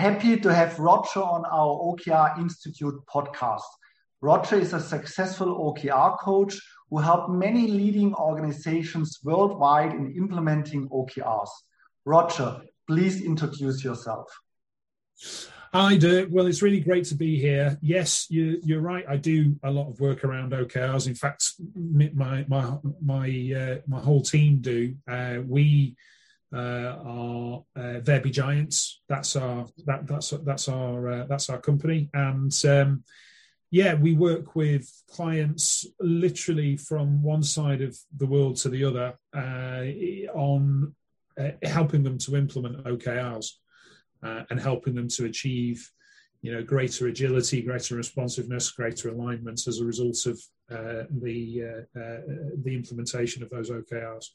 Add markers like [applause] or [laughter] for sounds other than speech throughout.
Happy to have Roger on our OKR Institute podcast. Roger is a successful OKR coach who helped many leading organizations worldwide in implementing OKRs. Roger, please introduce yourself. Hi, Dirk. Well, it's really great to be here. Yes, you, are right. I do a lot of work around OKRs. In fact, my my my uh, my whole team do. Uh, we are uh, Be Giants. That's our that that's that's our uh, that's our company, and um, yeah, we work with clients literally from one side of the world to the other uh, on uh, helping them to implement OKRs uh, and helping them to achieve, you know, greater agility, greater responsiveness, greater alignment as a result of uh, the uh, uh, the implementation of those OKRs.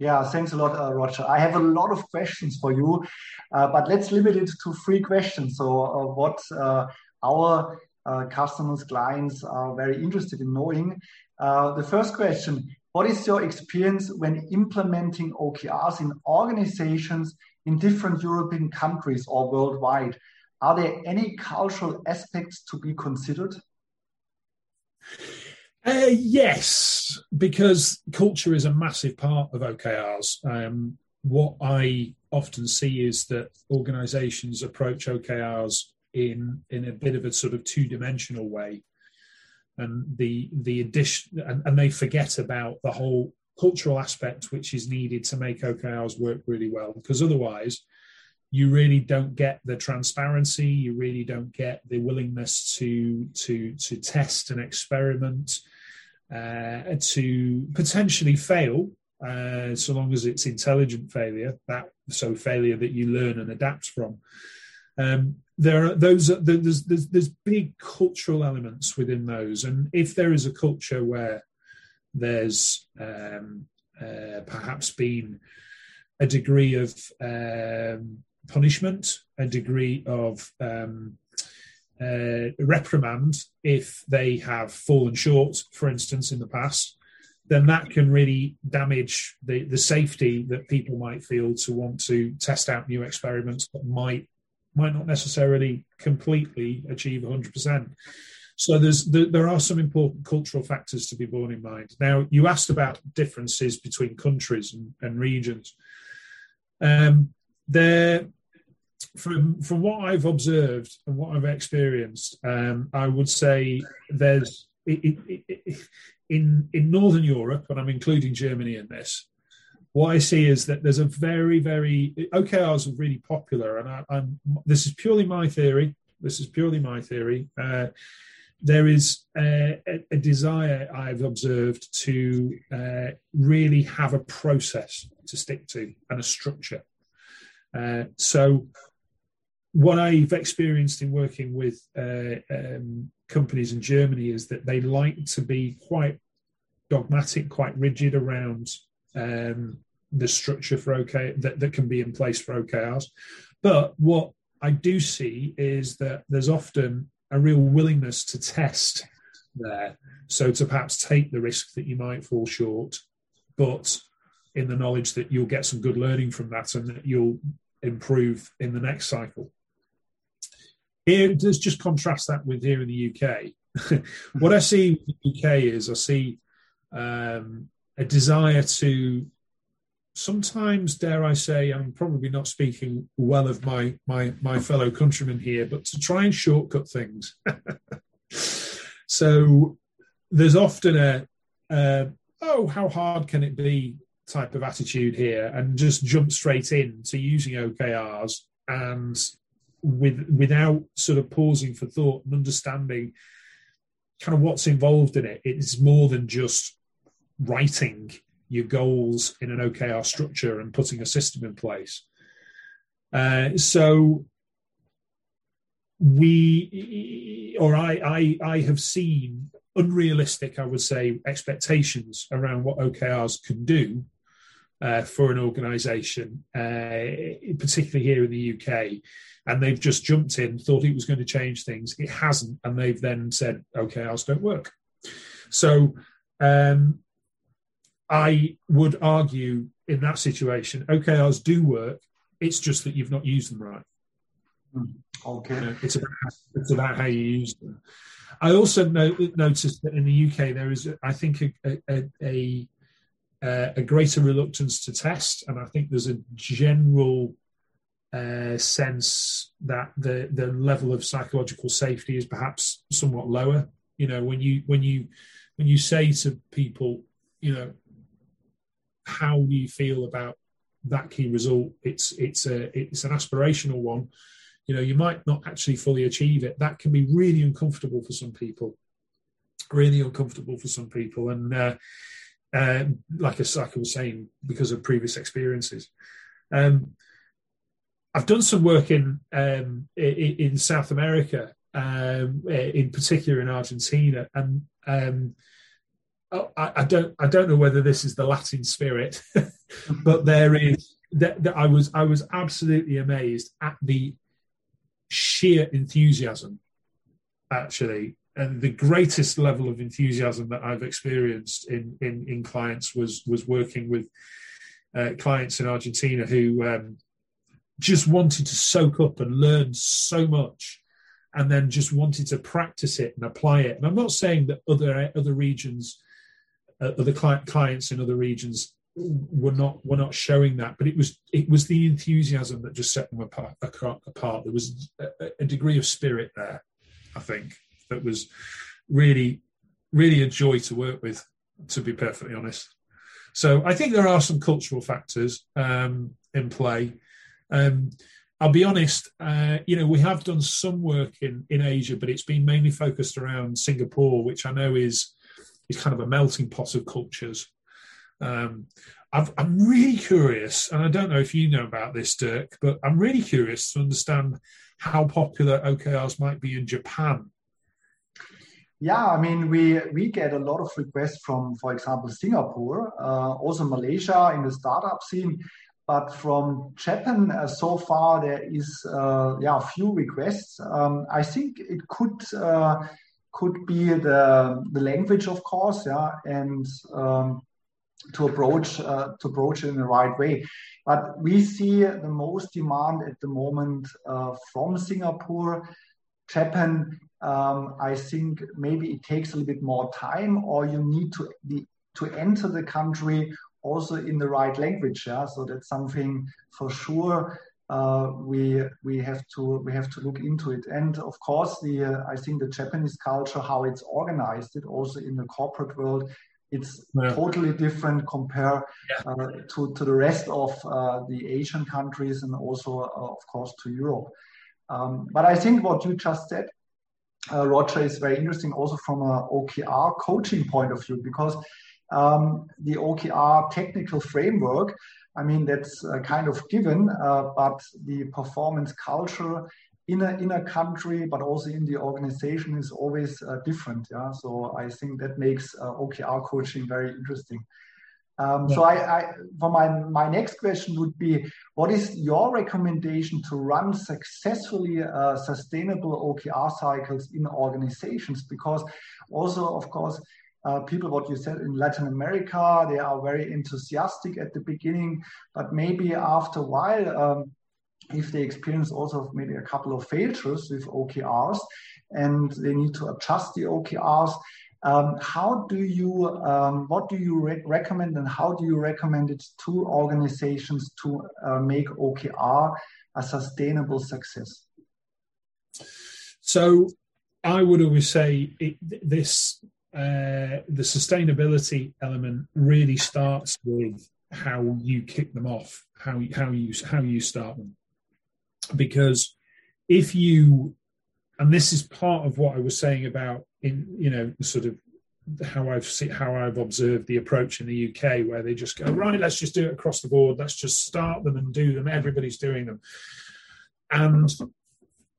Yeah, thanks a lot, uh, Roger. I have a lot of questions for you, uh, but let's limit it to three questions. So, uh, what our customers, clients are very interested in knowing. the first question What is your experience when implementing OKRs in organizations in different European countries or worldwide? Are there any cultural aspects to be considered? Uh, yes, because culture is a massive part of OKRs. Um, what I often see is that organizations approach OKRs in in a bit of a sort of two dimensional way, and the the addition and, and, they forget about the whole cultural aspect which is needed to make OKRs work really well. Because otherwise, you really don't get the transparency. You really don't get the willingness to to to test and experiment, uh, to potentially fail. Uh, so long as it's intelligent failure, that so failure that you learn and adapt from. Um, there are those there's, there's there's big cultural elements within those, and if there is a culture where there's um, uh, perhaps been a degree of um, punishment, a degree of um, uh, reprimand if they have fallen short, for instance, in the past, then that can really damage the, the safety that people might feel to want to test out new experiments that might might not necessarily completely achieve 100%. So there's there are some important cultural factors to be borne in mind. Now, you asked about differences between countries and, and regions. Um, there, from from what I've observed and what I've experienced, um, I would say there's it, it, it, in in Northern Europe, and I'm including Germany in this. What I see is that there's a very very OKRs are really popular, and I, am this is purely my theory. This is purely my theory. Uh, there is a, a, desire I've observed to uh, really have a process to stick to and a structure. Uh, so, what I've experienced in working with uh, um, companies in Germany is that they like to be quite dogmatic, quite rigid around um, the structure for OK that, that can be in place for OKRs. But what I do see is that there's often a real willingness to test there. So to perhaps take the risk that you might fall short, but in the knowledge that you'll get some good learning from that and that you'll improve in the next cycle. Here, let's just contrast that with here in the UK. [laughs] what I see in the UK is I see um, a desire to sometimes, dare I say, I'm probably not speaking well of my my my fellow countrymen here, but to try and shortcut things. [laughs] so there's often a, a oh, how hard can it be type of attitude here, and just jump straight in to using OKRs and with without sort of pausing for thought and understanding kind of what's involved in it. It's more than just writing your goals in an OKR structure and putting a system in place. Uh, so we or I, I I have seen unrealistic, I would say, expectations around what OKRs can do uh, for an organisation, uh, particularly here in the UK. And they've just jumped in, thought it was going to change things. It hasn't, and they've then said OKRs don't work. So um, I would argue in that situation, OKRs do work It's just that you've not used them right. Hmm. Okay. It's about it's about how you use them. I also no, noticed that in the UK there is, I think, a, a, a, a, greater reluctance to test, and I think there's a general uh, sense that the the level of psychological safety is perhaps somewhat lower. You know, when you when you when you say to people, you know, how do you feel about that key result? It's it's a it's an aspirational one you know you might not actually fully achieve it that can be really uncomfortable for some people really uncomfortable for some people and uh, uh, like, like I was saying because of previous experiences um, I've done some work in um, in, in, South America um, in particular in Argentina and um, I, I, don't I don't know whether this is the Latin spirit [laughs] but there is that, that I was I was absolutely amazed at the sheer enthusiasm, actually. And the greatest level of enthusiasm that I've experienced in, in, in clients was, was working with uh, clients in Argentina who um, just wanted to soak up and learn so much and then just wanted to practice it and apply it. And I'm not saying that other other regions, uh, other client, clients in other regions were not were not showing that but it was it was the enthusiasm that just set them apart apart there was a, a, degree of spirit there i think that was really really a joy to work with to be perfectly honest. So i think there are some cultural factors um, in play. Um, i'll be honest uh, you know we have done some work in in asia but it's been mainly focused around singapore which i know is is kind of a melting pot of cultures. Um, i am really curious, and I don't know if you know about this, Dirk, but I'm really curious to understand how popular OKRs might be in Japan. Yeah, I mean, we we get a lot of requests from, for example, Singapore, uh, also Malaysia in the startup scene, but from Japan uh, so far there is uh, yeah a few requests. Um, I think it could uh, could be the the language, of course, yeah, and um, to approach uh, to approach it in the right way. But we see the most demand at the moment uh, from Singapore, Japan. Um, I think maybe it takes a little bit more time, or you need to the, to enter the country also in the right language. Yeah? So that's something for sure. Uh, we we have to we have to look into it, and of course the uh, I think the Japanese culture, how it's organized, it also in the corporate world it's yeah. totally different compared yeah. uh, to, to the rest of uh, the Asian countries and also, uh, of course, to Europe. Um, but I think what you just said, uh, Roger, is very interesting also from an OKR coaching point of view because um, the OKR technical framework, I mean, that's uh, kind of given, uh, but the performance culture in a, in a country, but also in the organization is always uh, different. Yeah. So I think that makes uh, OKR coaching very interesting. Um, yeah. So I, I, for my, my next question would be, what is your recommendation to run successfully uh, sustainable OKR cycles in organizations? Because also, of course, uh, people, what you said in Latin America, they are very enthusiastic at the beginning, but maybe after a while, um, if they experience also maybe a couple of failures with OKRs and they need to adjust the OKRs, um, how do you, um, what do you re recommend and how do you recommend it to organizations to uh, make OKR a sustainable success? So I would always say it, this, uh, the sustainability element really starts with how you kick them off, how, how you, how you start them because if you and this is part of what I was saying about in you know sort of how I've seen how I've observed the approach in the UK where they just go right let's just do it across the board. Let's just start them and do them. Everybody's doing them. And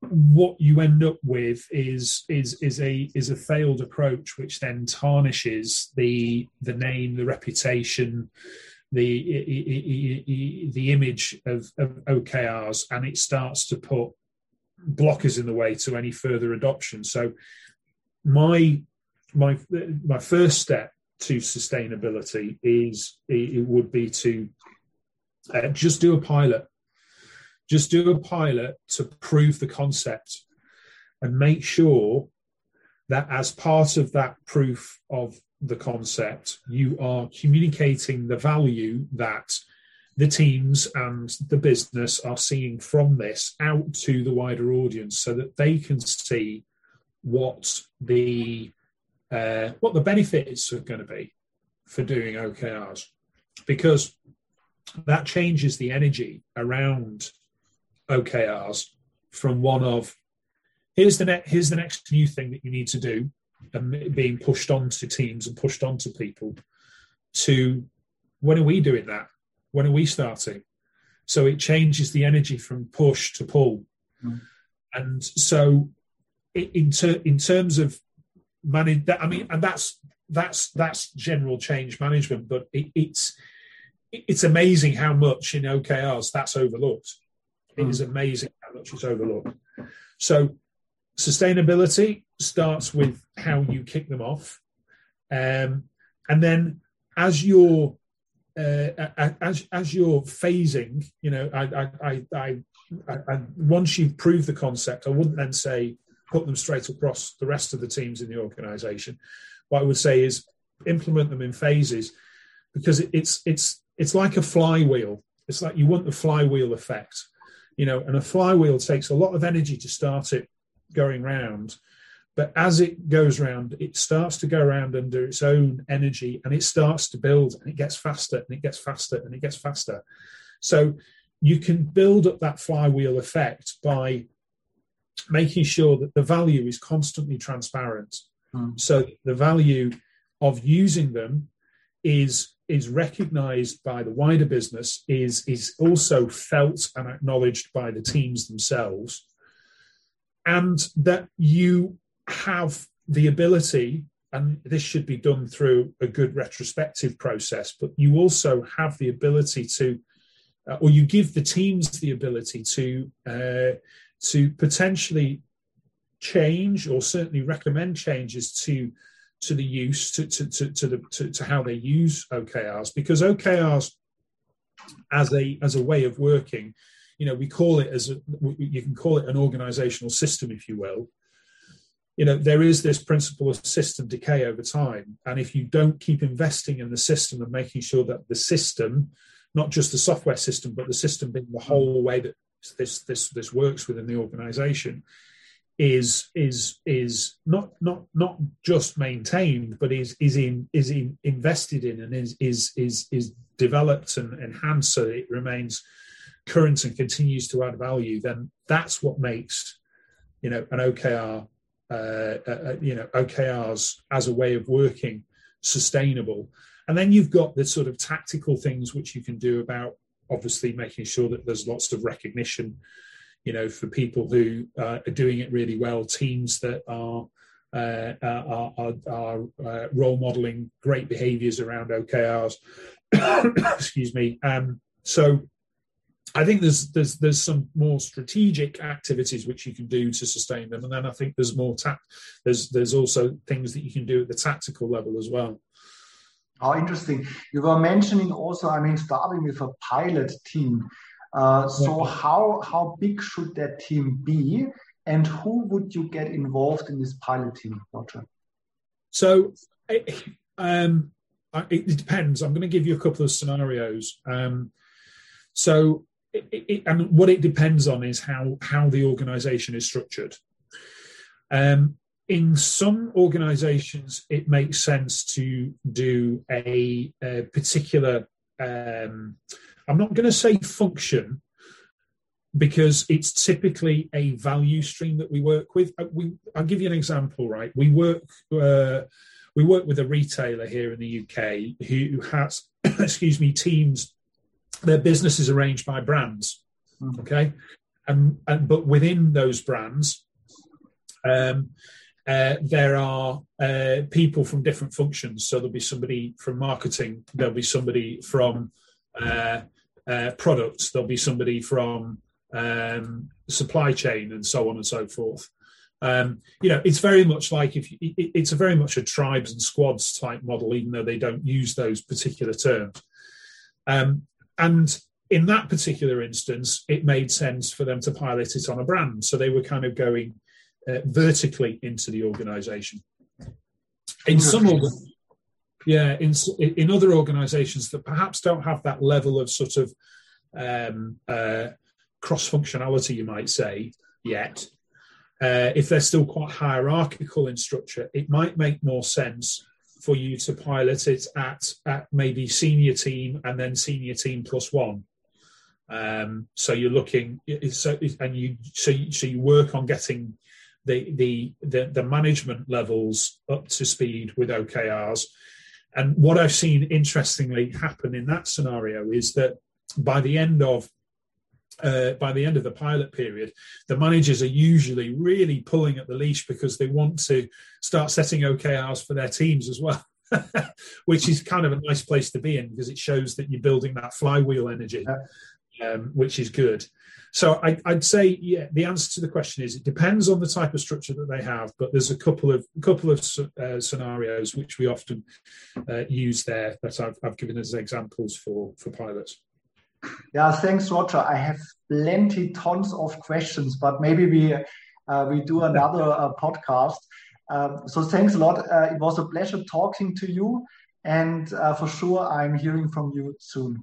what you end up with is is is a is a failed approach which then tarnishes the the name the reputation the the image of, of OKRs, and it starts to put blockers in the way to any further adoption. So, my my my first step to sustainability is it would be to uh, just do a pilot. just do a pilot to prove the concept and make sure that as part of that proof of the concept, you are communicating the value that the teams and the business are seeing from this out to the wider audience so that they can see what the uh, what the benefits are going to be for doing OKRs because that changes the energy around OKRs from one of here's the here's the next new thing that you need to do and being pushed onto teams and pushed onto people to when are we doing that when are we starting? So it changes the energy from push to pull. Mm. And so in, ter- in terms of manage that, I mean, and that's, that's, that's general change management, but it, it's, it's amazing how much in OKRs that's overlooked. It mm. is amazing how much it's overlooked. So sustainability starts with how you kick them off. Um, and then as you're uh, as as you're phasing, you know, I, I, I, I, once you've proved the concept, I wouldn't then say put them straight across the rest of the teams in the organisation. What I would say is implement them in phases, because it's it's it's like a flywheel. It's like you want the flywheel effect, you know, and a flywheel takes a lot of energy to start it going round but as it goes around, it starts to go around under its own energy and it starts to build and it gets faster and it gets faster and it gets faster. So you can build up that flywheel effect by making sure that the value is constantly transparent. Mm. So the value of using them is is recognized by the wider business is is also felt and acknowledged by the teams themselves and that you have the ability, and this should be done through a good retrospective process, but you also have the ability to, uh, or you give the teams the ability to, uh, to potentially change or certainly recommend changes to to the use to to to, to the to, to how they use OKRs because OKRs as a as a way of working you know we call it as a you can call it an organizational system if you will you know there is this principle of system decay over time. And if you don't keep investing in the system and making sure that the system not just the software system but the system being the whole way that this this this works within the organization is is is not not not just maintained but is is in is in, invested in and is is is is developed and enhanced so it remains current and continues to add value then that's what makes you know an okr you know OKRs as a way of working sustainable. And then you've got the sort of tactical things which you can do about obviously making sure that there's lots of recognition, you know, for people who uh, are doing it really well, teams that are uh, are, are, are uh, role modeling great behaviors around OKRs. [coughs] Excuse me. Um, so I think there's there's there's some more strategic activities which you can do to sustain them, and then I think there's more ta- there's there's also things that you can do at the tactical level as well. Oh, interesting. You were mentioning also, I mean, starting with a pilot team. Uh, so how how big should that team be, and who would you get involved in this pilot team, Roger? So it, um, it depends. I'm going to give you a couple of scenarios. Um, so it, it, and what it depends on is how how the organisation is structured. Um, in some organisations, it makes sense to do a, a particular. Um, I'm not going to say function because it's typically a value stream that we work with. Uh, we, I'll give you an example. Right, we work. Uh, we work with a retailer here in the UK who has, [coughs] excuse me, teams their business is arranged by brands. Mm. Okay, and, and but within those brands, um, uh, there are uh, people from different functions. So there'll be somebody from marketing. There'll be somebody from uh, uh products. There'll be somebody from um, supply chain, and so on and so forth. Um, you know, it's very much like if it, it's a very much a tribes and squads type model, even though they don't use those particular terms. Um, and in that particular instance, it made sense for them to pilot it on a brand. So they were kind of going uh, vertically into the organization. In some yeah, in in other organisations that perhaps don't have that level of sort of um, uh, cross functionality, you might say, yet. Uh, if they're still quite hierarchical in structure, it might make more sense for you to pilot it at, at maybe senior team and then senior team plus one. Um, so you're looking, so and you so you, so you work on getting the, the the the management levels up to speed with OKRs. And what I've seen interestingly happen in that scenario is that by the end of uh, by the end of the pilot period, the managers are usually really pulling at the leash because they want to start setting OKRs for their teams as well, [laughs] which is kind of a nice place to be in because it shows that you're building that flywheel energy, um, which is good. So I, would say, yeah, the answer to the question is it depends on the type of structure that they have, but there's a couple of couple of uh, scenarios which we often uh, use there that I've, I've given as examples for for pilots. Yeah, thanks, Roger. I have plenty, tons of questions, but maybe we uh, we do another uh, podcast. Um, so thanks a lot. Uh, it was a pleasure talking to you, and uh, for sure, I'm hearing from you soon.